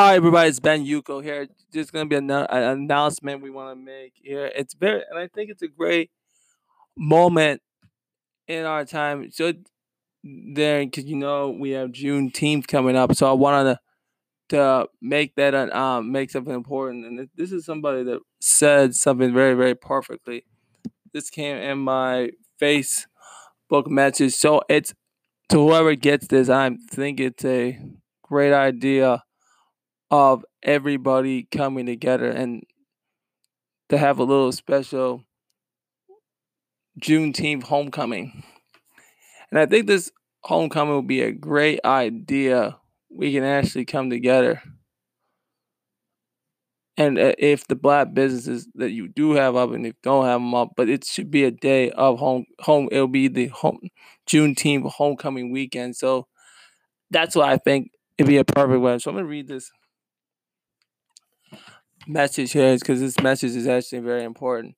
Hi, everybody. It's Ben Yuko here. Just gonna be an, an announcement we want to make here. It's very, and I think it's a great moment in our time. So there, because you know we have Juneteenth coming up, so I wanted to to make that an um make something important. And this is somebody that said something very very perfectly. This came in my Facebook message, so it's to whoever gets this. I think it's a great idea of everybody coming together and to have a little special Juneteenth homecoming. And I think this homecoming will be a great idea. We can actually come together. And uh, if the black businesses that you do have up and if you don't have them up, but it should be a day of home home. It'll be the home Juneteenth homecoming weekend. So that's why I think it'd be a perfect one. So I'm gonna read this message here is because this message is actually very important.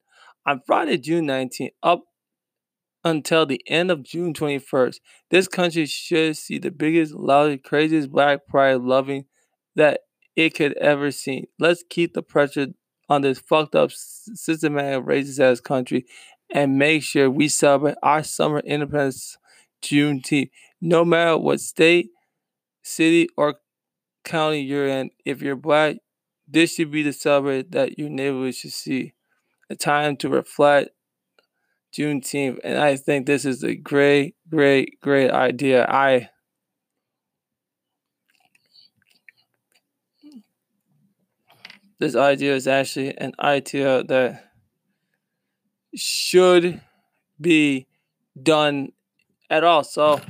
On Friday, June 19th, up until the end of June 21st, this country should see the biggest, loudest, craziest black pride loving that it could ever see. Let's keep the pressure on this fucked up, systematic, racist ass country and make sure we celebrate our summer independence Juneteenth, no matter what state, city, or county you're in. If you're black, this should be the celebrate that your neighborhood should see. A time to reflect Juneteenth. And I think this is a great, great, great idea. I this idea is actually an idea that should be done at all. So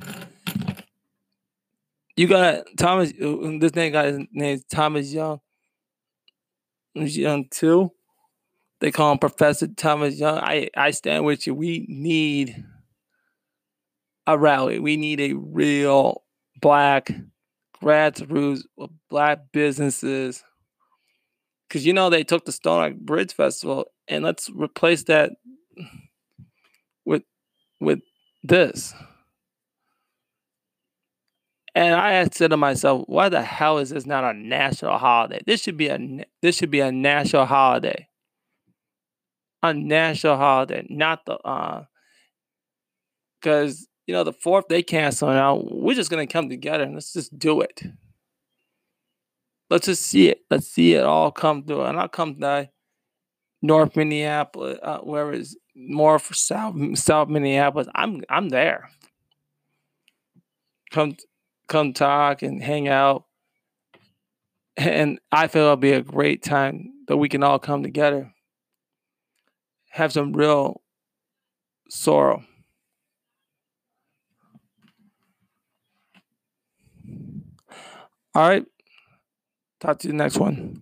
you got Thomas. Uh, this name guy his name Thomas Young. Young too. They call him Professor Thomas Young. I I stand with you. We need a rally. We need a real black grassroots black businesses. Cause you know they took the Stone Bridge Festival and let's replace that with with this. And I said to myself, why the hell is this not a national holiday? This should be a this should be a national holiday. A national holiday, not the uh because you know the fourth they cancel now. We're just gonna come together and let's just do it. Let's just see it. Let's see it all come through. And I'll come to North Minneapolis, uh, it's more for South South Minneapolis. I'm I'm there. Come come talk and hang out. And I feel it'll be a great time that we can all come together, have some real sorrow. All right. Talk to you next one.